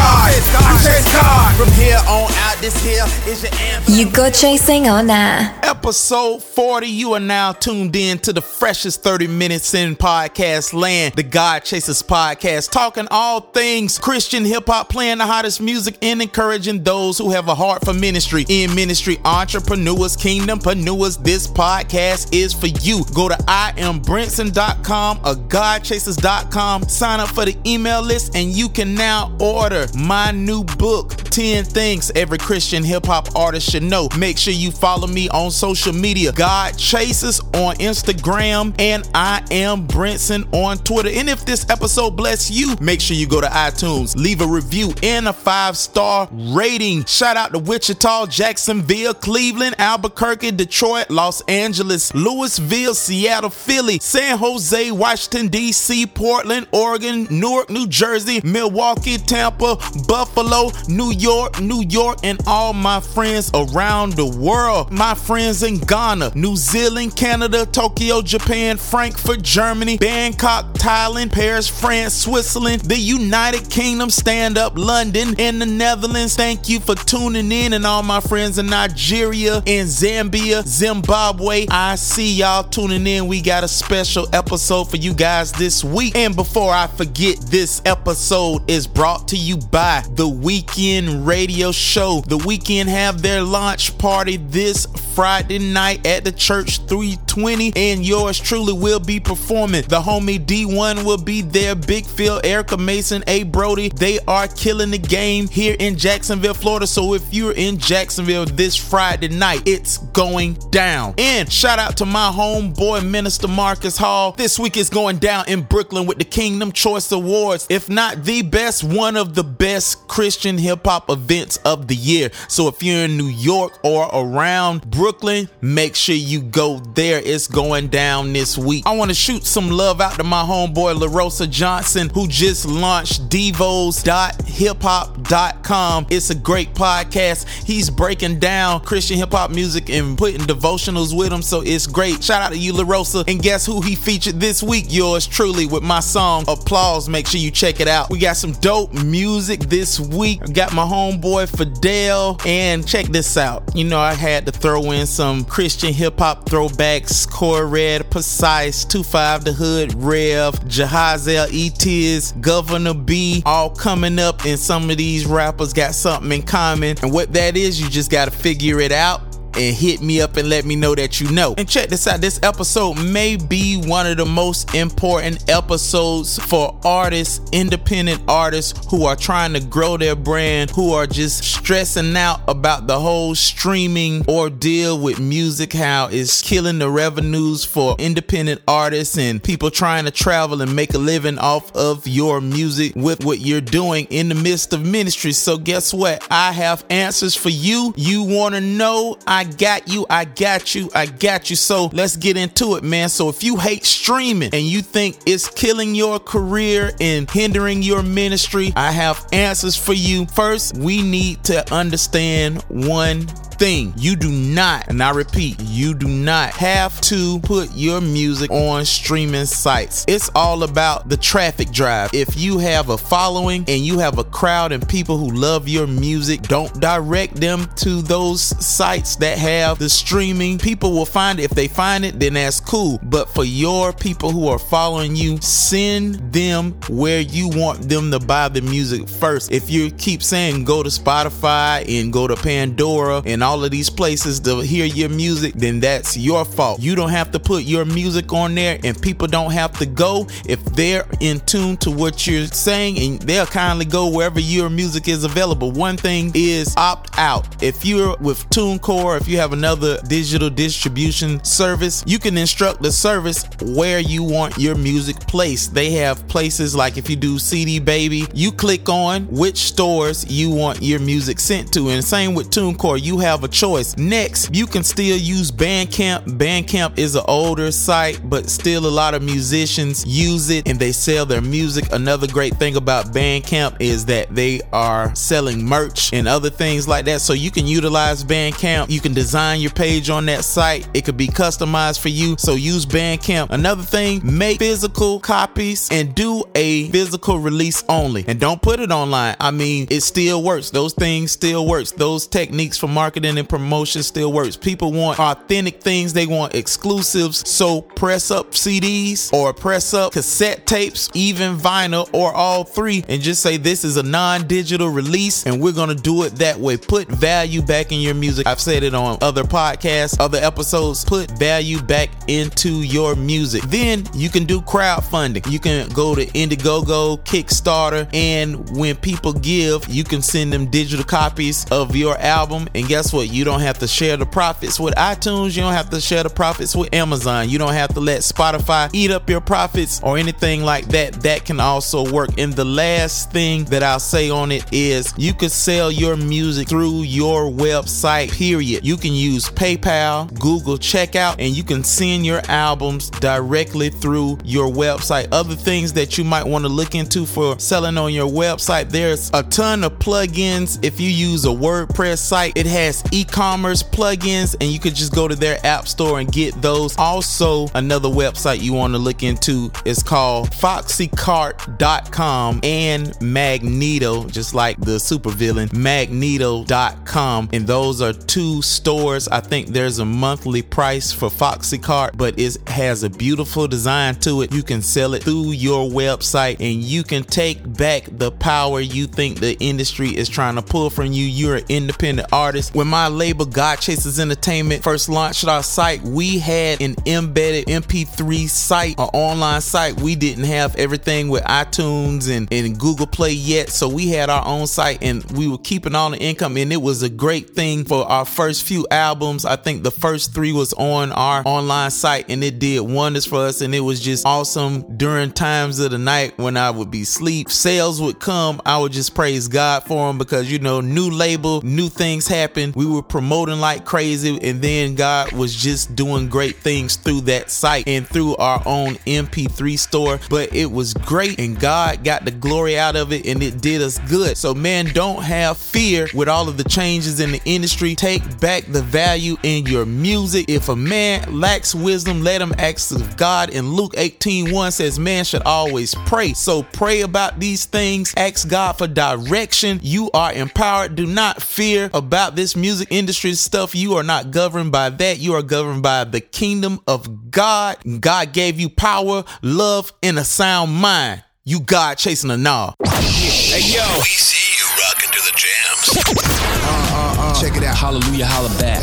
God. I chase God. From here on out, this here is your anthem. You go chasing or nah? Episode 40. You are now tuned in to the freshest 30 minutes in podcast land, the God Chasers podcast, talking all things Christian hip hop, playing the hottest music, and encouraging those who have a heart for ministry. In ministry, entrepreneurs, kingdom kingdompreneurs, this podcast is for you. Go to iambrinson.com or godchasers.com, sign up for the email list, and you can now order my new book, 10 Things Every Christian Hip Hop Artist Should Know. Make sure you follow me on social media, God Chasers on Instagram, and I am Brinson on Twitter. And if this episode bless you, make sure you go to iTunes, leave a review and a five star rating. Shout out to Wichita, Jacksonville, Cleveland, Albuquerque, Detroit, Los Angeles, Louisville, Seattle, Philly, San Jose, Washington, D.C., Portland, Oregon, Newark, New Jersey, Milwaukee, Tampa, Buffalo, New York, New York, and all my friends around the world. My friends in Ghana, New Zealand, Canada, Tokyo, Japan, Frankfurt, Germany, Bangkok, Thailand, Paris, France, Switzerland, the United Kingdom, Stand Up, London, and the Netherlands. Thank you for tuning in, and all my friends in Nigeria, in Zambia, Zimbabwe. I see y'all tuning in. We got a special episode for you guys this week. And before I forget, this episode is brought to you by The Weekend Radio Show. The Weekend have their launch party this Friday night at the church 320, and yours truly will be performing. The homie D1 will be there. Big Phil, Erica Mason, A. Brody. They are killing the game here in Jacksonville, Florida. So if you're in Jacksonville this Friday night, it's going down. And shout out to my homeboy, Minister Marcus Hall. This week is going down in Brooklyn with the Kingdom Choice Awards. If not the best, one of the best Christian hip hop events of the year. So if you're in New York or around Brooklyn, make sure you go there. It's going down this week. I want to shoot some love out to my homeboy LaRosa Johnson, who just launched devos.hiphop.com. It's a great podcast. He's breaking down Christian hip hop music and putting devotionals with him. So it's great. Shout out to you, LaRosa. And guess who he featured this week? Yours truly with my song Applause. Make sure you check it out. We got some dope music this week. I got my homeboy Fidel. And check this out. You know, I had to throw in some Christian hip hop throwbacks. Core Red, Precise, 25 The Hood, Rev, Jahaziel, Etiz, Governor B, all coming up. And some of these rappers got something in common. And what that is, you just got to figure it out and hit me up and let me know that you know. And check this out this episode may be one of the most important episodes for artists, independent artists who are trying to grow their brand, who are just stressing out about the whole streaming ordeal with music, how it's killing the revenues for independent artists and people trying to travel and make a living off of your music with what you're doing in the midst of ministry. So, guess what? I have answers for you. You want to know? I got you, I got you, I got you. So let's get into it, man. So if you hate streaming and you think it's killing your career and hindering your ministry, I have answers for you. First, we need to understand one thing. You do not, and I repeat, you do not have to put your music on streaming sites. It's all about the traffic drive. If you have a following and you have a crowd and people who love your music, don't direct them to those sites that have the streaming. People will find it. If they find it, then that's cool. But for your people who are following you, send them where you want them to buy the music first. If you keep saying go to Spotify and go to Pandora and all of these places to hear your music, then that's your fault. You don't have to put your music on there and people don't have to go if they're in tune to what you're saying and they'll kindly go wherever your music is available. One thing is opt out. If you're with TuneCore, if you have another digital distribution service, you can instruct the service where you want your music placed. They have places like if you do CD Baby, you click on which stores you want your music sent to. And same with TuneCore, you have a choice. Next, you can still use Bandcamp. Bandcamp is an older site, but still a lot of musicians use it and they sell their music. Another great thing about Bandcamp is that they are selling merch and other things like that. So you can utilize Bandcamp. You can design your page on that site. It could be customized for you. So use Bandcamp. Another thing, make physical copies and do a physical release only. And don't put it online. I mean, it still works. Those things still works. Those techniques for marketing and promotion still works. People want authentic things. They want exclusives. So press up CDs or press up cassette tapes, even vinyl or all three and just say this is a non-digital release and we're going to do it that way. Put value back in your music. I've said it on other podcasts, other episodes. Put value back into your music. Then you can do crowdfunding. You can go to Indiegogo, Kickstarter, and when people give, you can send them digital copies of your album. And guess what? You don't have to share the profits with iTunes. You don't have to share the profits with Amazon. You don't have to let Spotify eat up your profits or anything like that. That can also work. And the last thing that I'll say on it is you can sell your music through your website, period. You can use PayPal, Google Checkout, and you can send your albums directly through your website. Other things that you might want to look into for selling on your website, there's a ton of plugins. If you use a WordPress site, it has e commerce plugins, and you could just go to their app store and get those. Also, another website you want to look into is called foxycart.com and Magneto, just like the supervillain, magneto.com. And those are two stores. I think there's a monthly price for Foxycart, but it has a beautiful design to it. You can sell it through your website and you can take back the power you think the industry is trying to pull from you. You're an independent artist. When my label God Chasers Entertainment first launched our site, we had an embedded MP3 site, an online site. We didn't have everything with iTunes and, and Google Play yet. So we had our own site and we were keeping all the income. And it was a great thing for our first few albums. I think the first three was on our online site and it did wonders for us. And it was just awesome during times of the night when I would be asleep. Sales would come. I would just praise God for them because, you know, new label, new things happen. We were promoting like crazy. And then God was just doing great things through that site and through our own MP3 store. But it was great and God got the glory out of it and it did us good. So, man, don't have fear with all of the changes in the industry. Take back the value in your music. If a man lacks wisdom, let him ask of God. And Luke 18 1 says, Man should always pray. So, pray about these things. Ask God for direction. You are empowered. Do not fear about this music industry stuff. You are not governed by that. You are governed by the kingdom of God. God gave you power, love, and a sound mind. You God chasing a gnaw. Hey yo, We see you rocking to the jams. Uh, uh, uh. check it out. Hallelujah, holla back.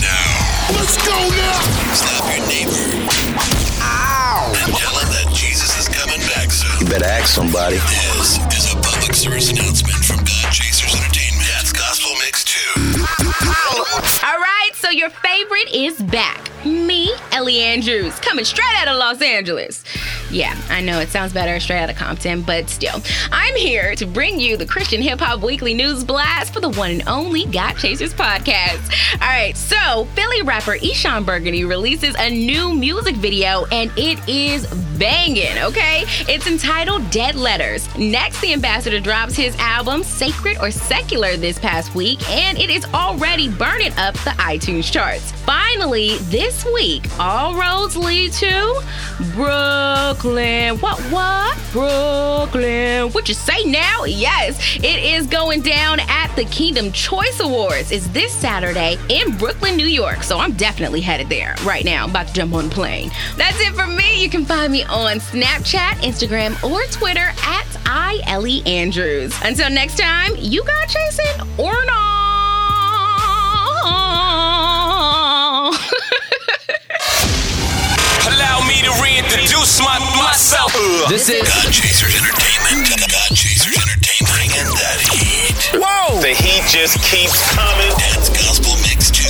Now, Let's go now. slap your neighbor. Ow. And tell him that Jesus is coming back soon. You better ask somebody. This is a public service announcement All right, so your favorite is back. Me, Ellie Andrews, coming straight out of Los Angeles. Yeah, I know it sounds better straight out of Compton, but still. I'm here to bring you the Christian Hip Hop Weekly News Blast for the one and only God Chasers podcast. All right, so Philly rapper Eshon Burgundy releases a new music video and it is banging, okay? It's entitled Dead Letters. Next, the ambassador drops his album Sacred or Secular this past week, and it is already burning up the iTunes charts. Finally, this week, all roads lead to Brooklyn. What, what? Brooklyn. What you say now? Yes, it is going down at the Kingdom Choice Awards. It's this Saturday in Brooklyn, New York. So I'm definitely headed there right now. I'm about to jump on the plane. That's it for me. You can find me on Snapchat, Instagram, or Twitter at ILE Andrews. Until next time, you got chasing or not. Introduce my, myself. This is God Chasers Entertainment. God Chasers Entertainment. Bringing that heat. Whoa! The heat just keeps coming. That's gospel mix too.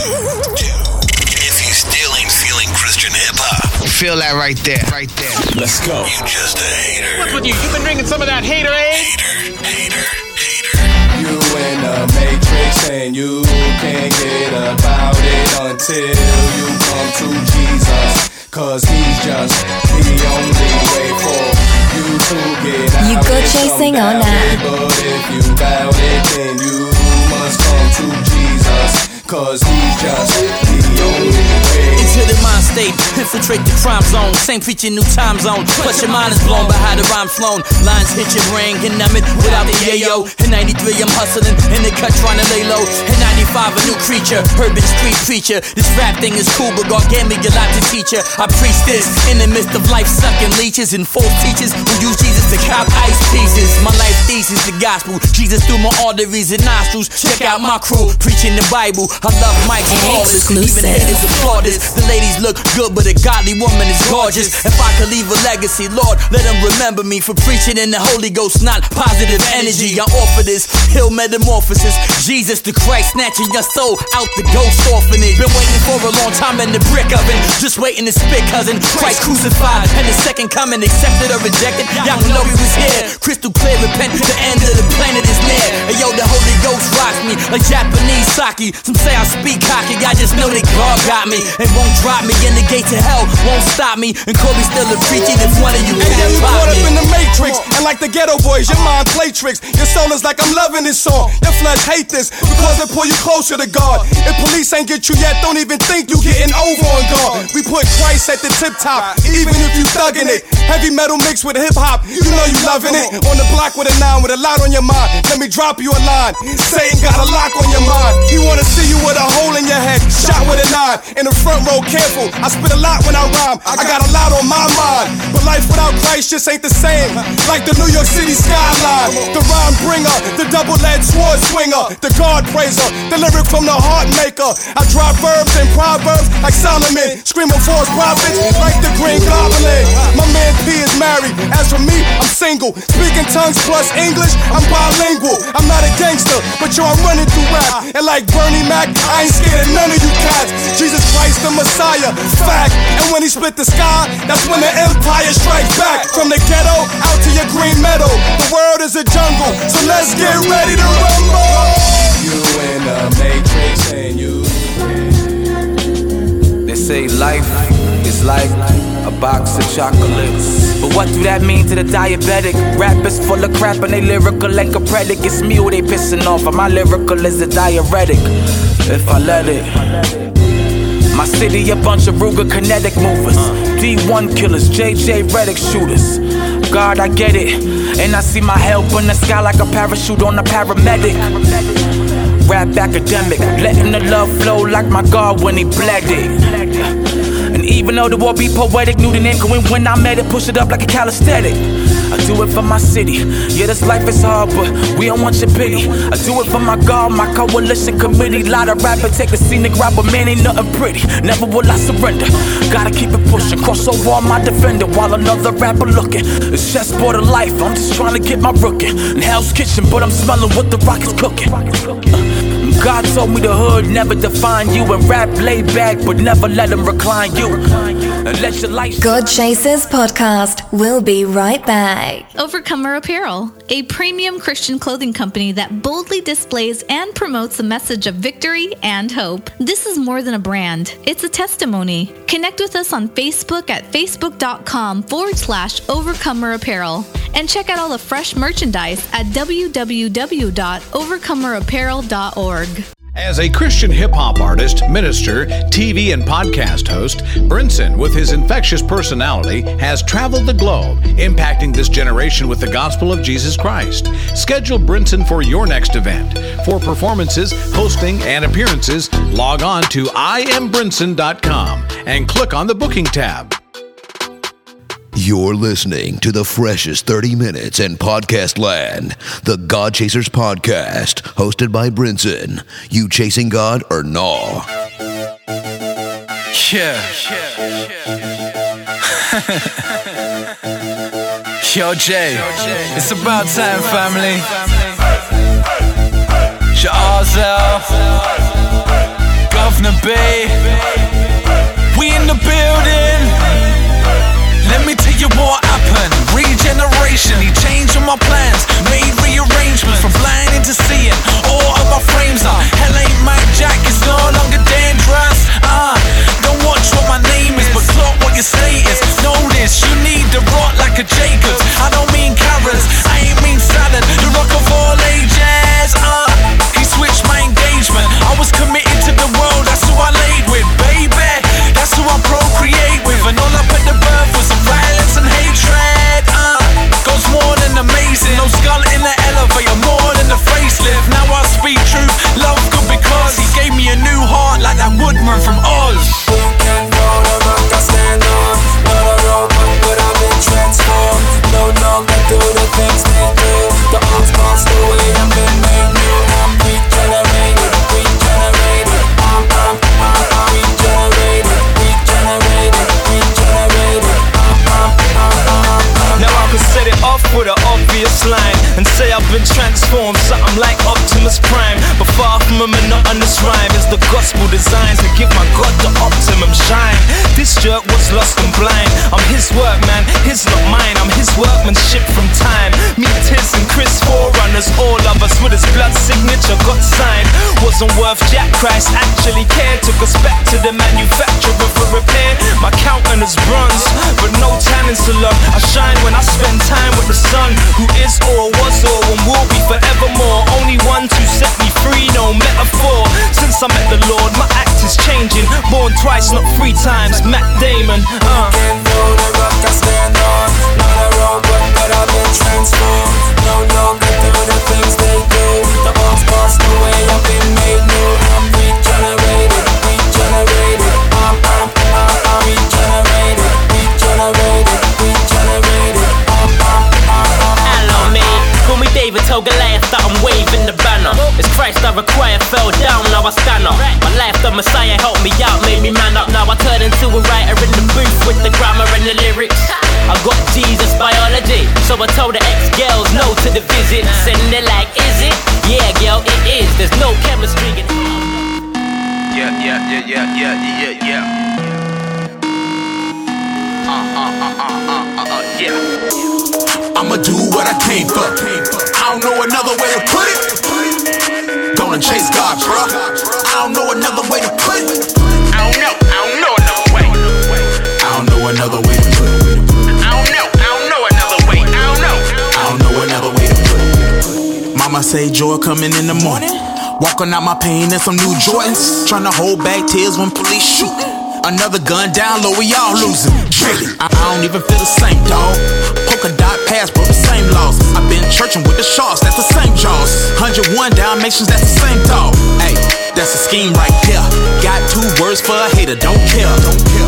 If you still ain't feeling Christian hip hop, feel that right there, right there. Let's go. you just a hater. What's with you? You've been drinking some of that hater eh? Hater, hater, hater. You in the matrix and you can't get about it until you come to Jesus. Cause he's just the only way for you to get out You go chasing on that. But if you doubt it, then you must come to Jesus. Cause he's just the only way. Into the mind state, infiltrate the crime zone. Same feature, new time zone. Plus your mind is blown by how the rhyme flown. Lines hit your brain, and I'm it without the yayo. In 93, I'm hustling, in the cut trying to lay low. In 95, a new creature, urban street preacher. This rap thing is cool, but God gave me a lot to teach ya. I preach this in the midst of life sucking leeches and false teachers who use Jesus to cop ice pieces. My life thesis, the gospel. Jesus through my arteries and nostrils. Check out my crew, preaching the Bible. I love and Wallace. Even haters applaud this. The ladies look good, but a godly woman is gorgeous. If I could leave a legacy, Lord, let them remember me for preaching in the Holy Ghost, not positive energy. I offer this hill metamorphosis. Jesus the Christ, snatching your soul out the ghost orphanage. Been waiting for a long time in the brick oven, just waiting to spit, cousin. Christ crucified, and the second coming, accepted or rejected. Y'all know he was here. Crystal clear, repent. The end of the planet is near. And yo, the Holy Ghost rocks me like Japanese sake. Some say I speak cocky, I just know that God got me and won't drop me. And the gate to hell won't stop me. And Kobe still a preaching if one of you And yeah, can't you caught up me. in the matrix, and like the Geto Boys, your mind play tricks. Your soul is like I'm loving this song. Your flesh hate this because it pull you closer to God. If police ain't get you yet, don't even think you getting over on God. We put Christ at the tip top, even if you thugging it. Heavy metal mixed with hip hop, you know you loving it. On the block with a nine with a lot on your mind. Let me drop you a line. Satan got a lock on your mind. He wanna see you with a hole in your head, shot with a nine. In the front row, careful. I spit a lot when I rhyme. I got a lot on my mind. But life without Christ just ain't the same. Like the New York City skyline. The rhyme bringer, the double-edged sword swinger, the God praiser, the lyric from the heart maker. I drop verbs and proverbs like Solomon, screaming false prophets like the Green Goblin. My man P is married. As for me, I'm single. Speaking tongues plus English, I'm bilingual. I'm not a gangster, but yo, I'm running through rap. And like Bernie Mac, I ain't scared of none of you cats. Jesus Christ, the Messiah, fact. And when he split the sky, that's when the empire strikes back. From the ghetto out to your green meadow. The world is a jungle, so let's get ready to rumble. You in the matrix and you. Say life is like a box of chocolates. But what do that mean to the diabetic? Rappers full of crap and they lyrical and capretic. It's me who they pissing off, and my lyrical is a diuretic. If I let it. My city, a bunch of Ruger kinetic movers. D1 killers, JJ Redick shooters. God, I get it. And I see my help in the sky like a parachute on a paramedic. Rap academic, letting the love flow like my God when he bled it. Even though the war be poetic, knew the name when I met it, push it up like a calisthenic. I do it for my city. Yeah, this life is hard, but we don't want your pity. I do it for my God, my coalition committee. Lot of rapper, take a scenic ride, but man, ain't nothing pretty. Never will I surrender. Gotta keep it pushing. Cross over on my defender while another rapper looking. It's chessboard of life. I'm just trying to get my rookie. In Hell's Kitchen, but I'm smelling what the rock is cooking. Uh, God told me the hood never define you and rap lay back, but never let them recline you. And let your light God Chasers Podcast. We'll be right back. Overcomer Apparel, a premium Christian clothing company that boldly displays and promotes a message of victory and hope. This is more than a brand, it's a testimony. Connect with us on Facebook at facebook.com forward slash Overcomer Apparel and check out all the fresh merchandise at www.overcomerapparel.org. As a Christian hip hop artist, minister, TV and podcast host, Brinson, with his infectious personality, has traveled the globe, impacting this generation with the gospel of Jesus Christ. Schedule Brinson for your next event. For performances, hosting, and appearances, log on to imbrinson.com and click on the booking tab. You're listening to the freshest 30 minutes in podcast land, the God Chasers podcast, hosted by Brinson. You chasing God or no? Yeah. Yo, Jay, it's about time, family. Sha'azel, Governor B, we in the building. Let me you what happened. Regeneration, he changed all my plans, made rearrangements from blind into seeing. All of my frames are hell ain't my jack, it's no longer dangerous. Ah, uh, don't watch what my name is, but clock what your status. Know this, you need the rot like a Jacobs. I don't mean carrots, I ain't mean salad. The rock of all ages. Ah, uh, he switched my engagement. I was committed to the world, that's who I laid with, baby. That's who I procreate with, and all up at the birth was some violence and hatred. Uh, goes more than amazing. Wasn't worth Jack Christ actually cared. Took us back to the manufacturer for repair. My counting is bronze, but no to learn. I shine when I I'ma do what I came for. I don't know another way to put it. Gonna chase God, bro. I don't know another way to put it. I don't know, I don't know another way. I don't know another way to put it. I don't know, I don't know another way. I don't know. I don't know another way to put it. Mama say joy coming in the morning. Walking out my pain in some new Jordans. Trying to hold back tears when police shoot. Another gun down low, we all losing. Really, I, I don't even feel the same, dog. Polka dot passport, the same laws. I've been churching with the sharks, that's the same jaws. 101 Dalmatians, that's the same dog. Hey, that's a scheme right there. Got two words for a hater, don't care.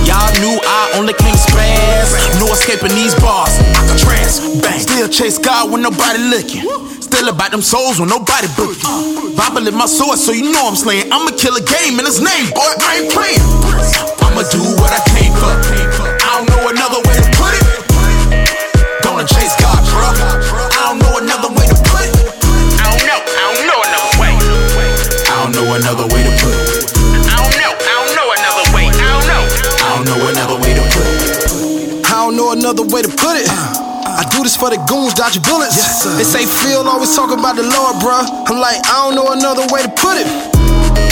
Y'all knew I only came spaz. No escaping these bars. I can trans, bang. Still chase God when nobody looking. Still about them souls when nobody booking. Bible in my sword, so you know I'm slaying. I'ma kill a game in his name, boy. I ain't playing. I'ma do what. I for the goons, dodging bullets. they say Phil always talk about the Lord, bruh. I'm like, I don't know another way to put it.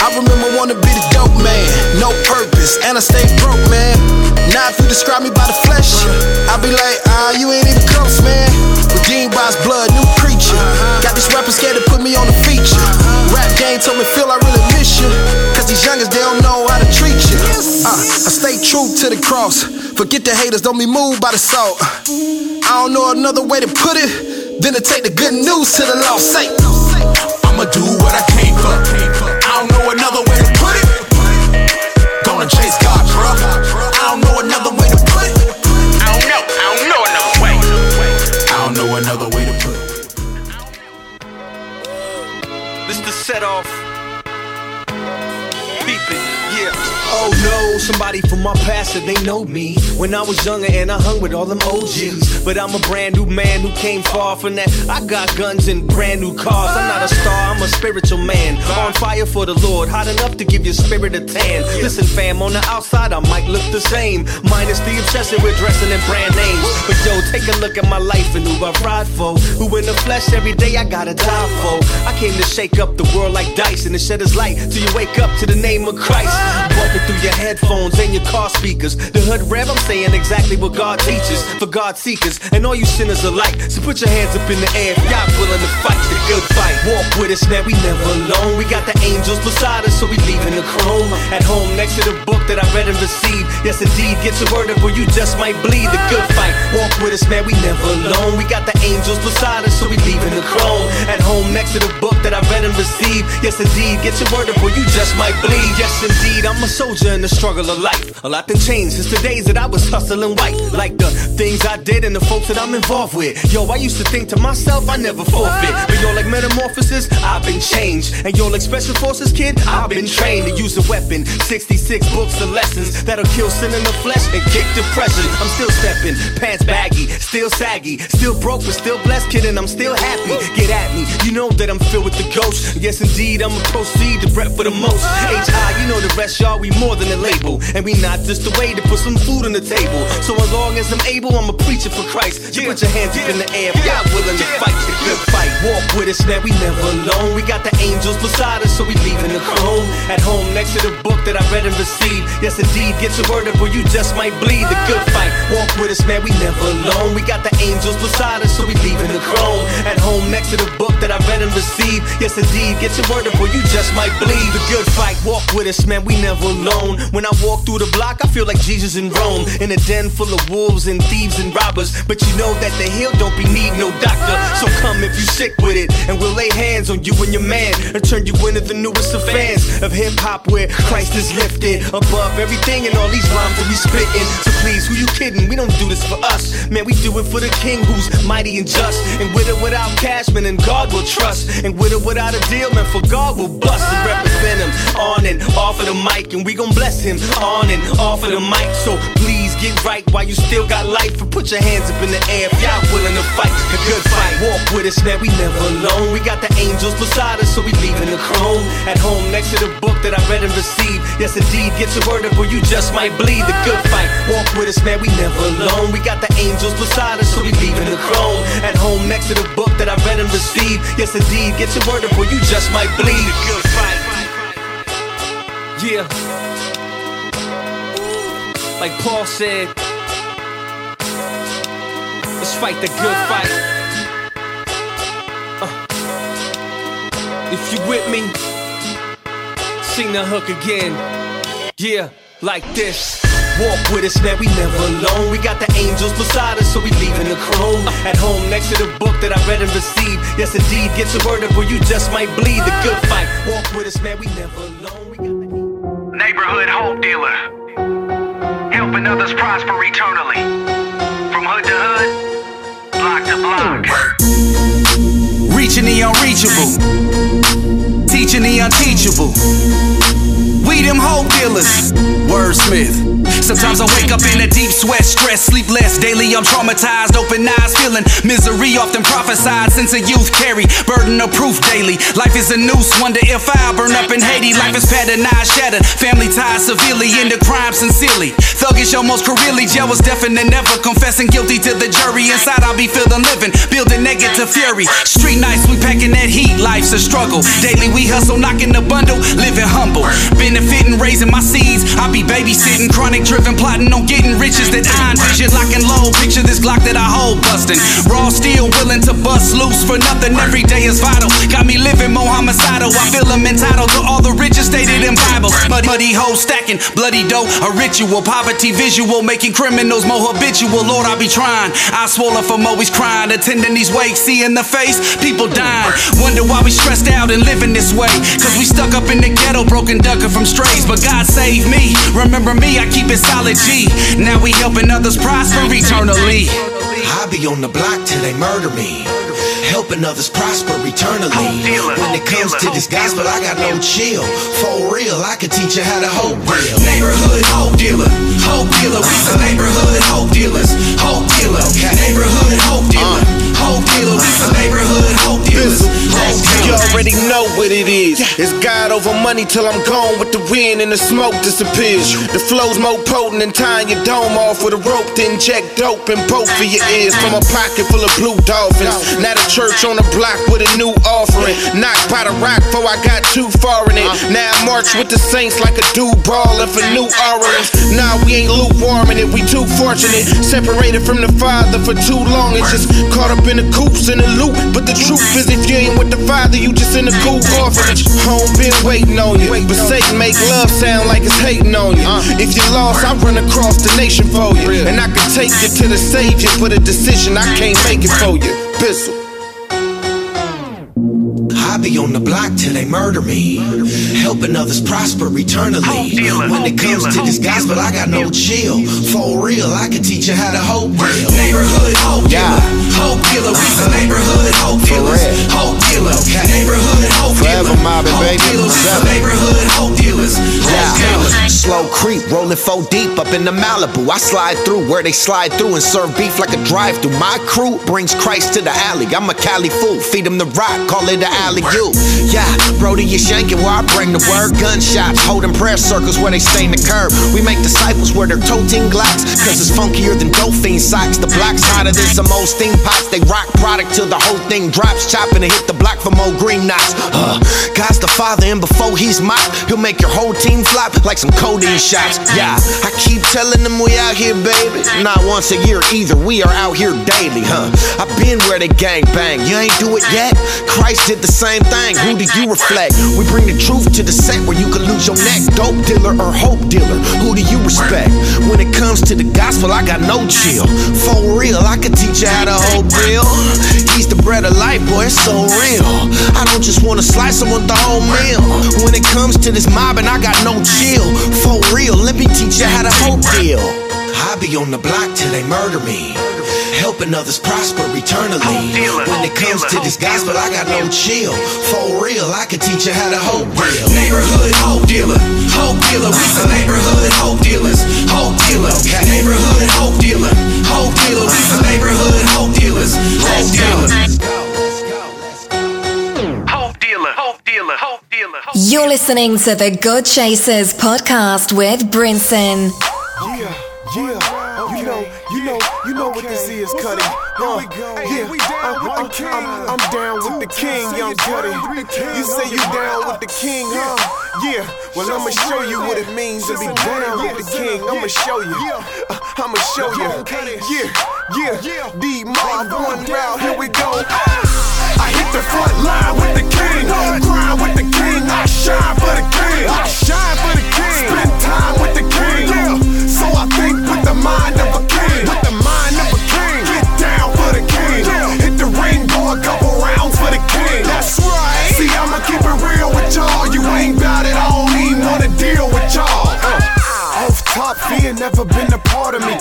I remember wanna be the dope man, no purpose, and I stay broke, man. Now if you describe me by the flesh, I be like, ah, you ain't even close, man. Redeemed by his blood, new creature. Got these rappers scared to put me on the feature. Rap game told me, Phil, I really miss you. Cause these youngers, they don't know Uh, I stay true to the cross. Forget the haters, don't be moved by the salt. I don't know another way to put it than to take the good news to the lost. Say, I'ma do what I came for. I don't know another way my past said they know me. When I was younger and I hung with all them OGs. But I'm a brand new man who came far from that. I got guns and brand new cars. I'm not a star, I'm a spiritual man. On fire for the Lord, hot enough to give your spirit a tan. Listen, fam, on the outside I might look the same. Minus the obsession with dressing in brand names. But yo, take a look at my life and who I ride for. Who in the flesh every day I gotta die for. I came to shake up the world like dice and to shed his light till you wake up to the name of Christ. Bumping through your headphones and your car speakers. The hood rev, I'm saying exactly what God teaches for God seekers and all you sinners alike. So put your hands up in the air if y'all willing to fight the good fight. Walk with us, man, we never alone. We got the angels beside us, so we leaving the chrome. At home next to the book that I read and received. Yes, indeed, get your word up or you just might bleed. The good fight. Walk with us, man, we never alone. We got the angels beside us, so we leaving the chrome. At home next to the book that I read and received. Yes, indeed, get your word up or you just might bleed. Yes, indeed, I'm a soldier in the struggle of life. A lot done changed since the days that I was hustling white. Like the things I did and the folks that I'm involved with. Yo, I used to think to myself, I never forfeit. But yo, like metamorphosis, I've been changed. And yo, like special forces kid, I've been trained to use a weapon. 66 books of lessons that'll kill sin in the flesh and kick depression. I'm still stepping, pants baggy, still saggy, still broke but still blessed, kid, and I'm still happy. Get at me, you know that I'm filled with the ghost. Yes, indeed, I'ma proceed to rep for the most. H high, you know the rest, y'all, we more than a label. And we not just a way to put some food on the table. So as long as I'm able, I'm a preacher for Christ. You put your hands up in the air if y'all willing to fight the good fight. Walk with us, man, we never alone. We got the angels beside us, so we leaving the chrome. At home, next to the book that I read and received. Yes, indeed, get your word up or you just might bleed. The good fight. Walk with us, man, we never alone. We got the angels beside us, so we leaving the chrome. At home, next to the book that I read and received. Yes, indeed, get your word up or you just might bleed. The good fight. Walk with us, man, we never alone. When I walk through the block, I feel like Jesus in Rome. In a den full of wolves and thieves and robbers. But you know that the hill don't be need no doctor. So come if you sick with it, and we'll lay hands on you and your man. And turn you into the newest of fans of hip hop where Christ is lifted above everything and all these rhymes that we spitting. So please, who you kidding? We don't do this for us. Man, we do it for the king who's mighty and just. And with or without cash, man, and God will trust. And with or without a deal, man, for God will bust and represent him on and off of the mic. And we gon' bless him on and off of the mic. So please get right while you still got life. And put your hands up in the air if y'all willing to fight a good fight. Walk with us, man, we never alone. We got the angels beside us, so we leaving the chrome. At home next to the book that I read and received. Yes, indeed, get your word up or you just might bleed. The good fight. Walk with us, man, we never alone. We got the angels beside us, so we leaving the chrome. At home next to the book that I read and received. Yes, indeed, get your word up or you just might bleed. The good fight. Yeah. Like Paul said, let's fight the good fight. If you with me, sing the hook again. Yeah, like this. Walk with us, man, we never alone. We got the angels beside us, so we leaving the chrome. At home, next to the book that I read and received. Yes, indeed, get your word up or you just might bleed. The good fight. Walk with us, man, we never alone. We got the Neighborhood hope dealer. Helping others prosper eternally. From hood to hood, block to block. Reaching the unreachable, teaching the unteachable. We them hope dealers. Wordsmith. Sometimes I wake up in a deep sweat, stress, sleepless. Daily I'm traumatized, open eyes, feeling misery. Often prophesied since a youth carry burden of proof daily. Life is a noose, wonder if I'll burn up in Haiti. Life is patternized, shattered. Family ties severely into crime sincerely. Thuggish, almost careerly. Jail was deafening, never confessing guilty to the jury. Inside I'll be feeling living, building negative fury. Street nights, we packing that heat. Life's a struggle. Daily we hustle, knocking the bundle, living humble. Benefiting, raising my seeds. I be babysitting, chronic driven, plotting on getting riches that I envision. Locking low, picture this Glock that I hold busting. Raw steel, willing to bust loose for nothing. Every day is vital. Got me living more homicidal. I feel I'm entitled to all the riches stated in Bible. Muddy, muddy hoes stacking, bloody dough, a ritual. Poverty visual, making criminals more habitual. Lord, I be trying. I swallow from always crying, attending these wakes, seeing the face, people dying. Wonder why we stressed out and living this way. Cause we stuck up in the ghetto, broken ducking from strays. But God saved me. Remember me, I keep it solid G. Now we helping others prosper eternally. I be on the block till they murder me. Helping others prosper eternally. When it comes to this gospel, I got no chill. For real, I can teach you how to hope real. Neighborhood hope dealer, hope dealer. We the neighborhood hope dealers, hope dealer. Neighborhood hope dealer, uh. Hope dealer. We some neighborhood hope dealers, hope You already know what it is. It's God over money till I'm gone with the wind and the smoke disappears. The flow's more potent than tying your dome off with a rope to inject dope in both of your ears from a pocket full of blue dolphins. Now the church on the block with a new offering. Knocked by the rock before I got too far in it. Now I march with the saints like a dude brawling for new Orleans. Nah, we ain't lukewarm in it, we too fortunate. Separated from the Father for too long it's just caught up in the coops and the loop. But the truth is, if you ain't with the Father, you just in a cool orphanage. Home been waiting on you. But Satan make love sound like it's hating on you. Uh. If you're lost, I run across the nation for you. And I can take you to the Savior for the decision. I can't make it for you. Bissell. Be on the block till they murder me. Helping others prosper eternally. When it comes to this gospel, I got no chill. For real, I can teach you how to hope real. Neighborhood hope dealer. Hope dealer. We some uh-huh. neighborhood hope dealers. Hope dealer. Neighborhood hope dealer. Forever mobbing, Hope baby. dealer. We some Seven. neighborhood hope dealers. Hope dealers. Slow creep, rolling four deep up in the Malibu. I slide through where they slide through and serve beef like a drive through. My crew brings Christ to the alley. I'm a Cali fool, feed him the rock, call it the alley you. Yeah, Brody, you shanking where I bring the word. Gunshots, holding prayer circles where they stain the curb. We make where they're toting glocks, cause it's funkier than dolphin socks. The block side of this, some old steam pots. They rock product till the whole thing drops, chopping and hit the block for more green knots. Uh, God's the father, and before he's mocked, he'll make your whole team flop like some codeine shots. Yeah, I keep telling them we out here, baby. Not once a year either, we are out here daily, huh? I've been where they gang bang, you ain't do it yet? Christ did the same thing, who do you reflect? We bring the truth to the set where you can lose your neck. Dope dealer or hope dealer, who do you respect? When it comes to the gospel, I got no chill. For real, I can teach you how to hope real. He's the bread of life, boy, it's so real. I don't just wanna slice him with the whole meal. When it comes to this mobbing, I got no chill. For real, let me teach you how to hope deal. I be on the block till they murder me. Helping others prosper eternally. When it comes to this gospel, I got no chill. For real, I can teach you how to hope real. Neighborhood hope dealer. Listening to the God Chasers podcast with Brinson. Yeah, yeah, you know, you know, you know what this is, Cuddy. Uh, yeah, I'm, I'm, I'm, I'm down with the king, young Cuddy. You say you down with the king, huh? Yeah, well I'ma show you what it means to be down with the king. I'ma show you. Uh, I'ma show you. Yeah, yeah, D Mark one round, here we go. The front line with the king. Grind with the king. I shine for the king. I shine for the king. Spend time with the king. So I think with the mind of a king. With the mind of a king. Get down for the king. Hit the ring, go a couple rounds for the king. That's right. See, I'ma keep it real with y'all. You ain't bout it. I don't even wanna deal with y'all. Uh, Off top, fear never been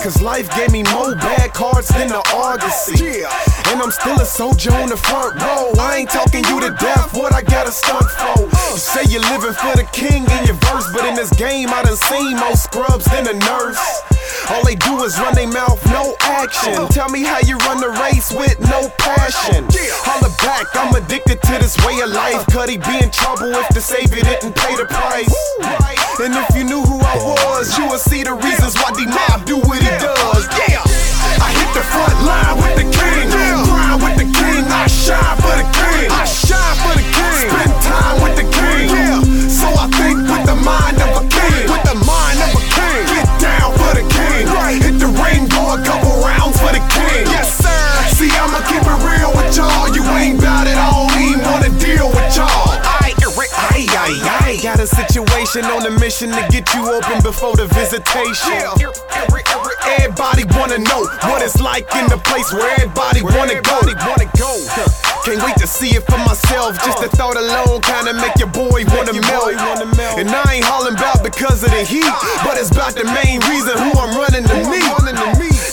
Cause life gave me more bad cards than the Argosy. And I'm still a soldier on the front row. I ain't talking you to death, what I got a stunt for. You say you're living for the king in your verse, but in this game I done seen more scrubs than a nurse. All they do is run their mouth, no action. Tell me how you run the race with no passion. Holla back, I'm addicted to this way of life. Could be in trouble if the savior didn't pay the price? And if you knew who I was, you would see the reasons why D Mob do what he does. Yeah, I hit the front line with the king. Grind with the king. I shine for the king. I shine for the king. Spend time with the king. So I think with the mind of the. Hit the ring, go a couple rounds for the king. Yes, sir. See, I'ma keep it real with y'all. You ain't bout it. I don't even wanna deal with y'all. I, got a situation on a mission to get you open before the visitation. Everybody wanna know what it's like in the place where everybody wanna go. Wanna go. Can't wait to see it for myself. Just the thought alone kinda make your boy wanna melt. And I ain't hollering about because of the heat, but it's about the main reason who I'm running to meet.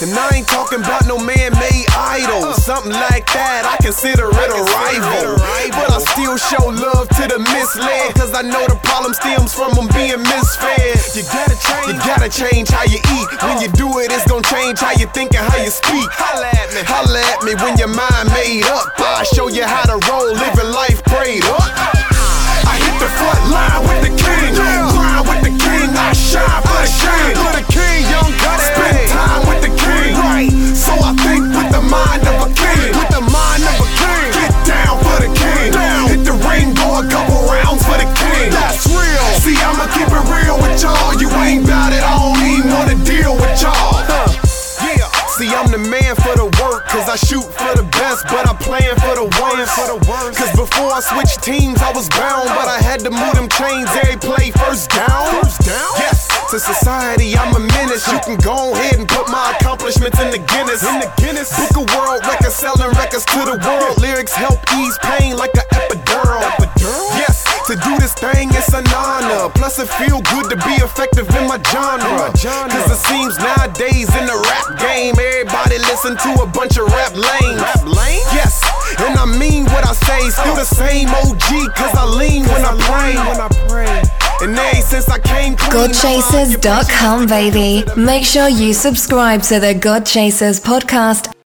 And I ain't talking about no man-made idol. Uh-uh. Something like that, I consider it a rival. But I still show love to the misled. Cause I know the problem stems from them being misfed. You gotta change. You gotta change how you eat. Uh-huh. When you do it, it's gonna change how you think and how you speak. Holla at me. Holla at me when your mind made up. I show you how to roll, living life prayed up. Uh-huh. I hit the front line with the king. I shine for the king. For the king, young Spend time with the king. Right. So I think with the mind of a king. With the Guinness. In the Guinness. Book a world record, selling records to the world. Lyrics help ease pain like an epidural. Yes, to do this thing, it's an honor. Plus, it feel good to be effective in my genre. Cause it seems nowadays in the rap game, everybody listen to a bunch of rap lanes. Rap lane? Yes, and I mean what I say. Still the same OG, cause I lean when I pray. When I pray. And ever since I came GodChasers.com, baby. Make sure you subscribe to the God Chasers podcast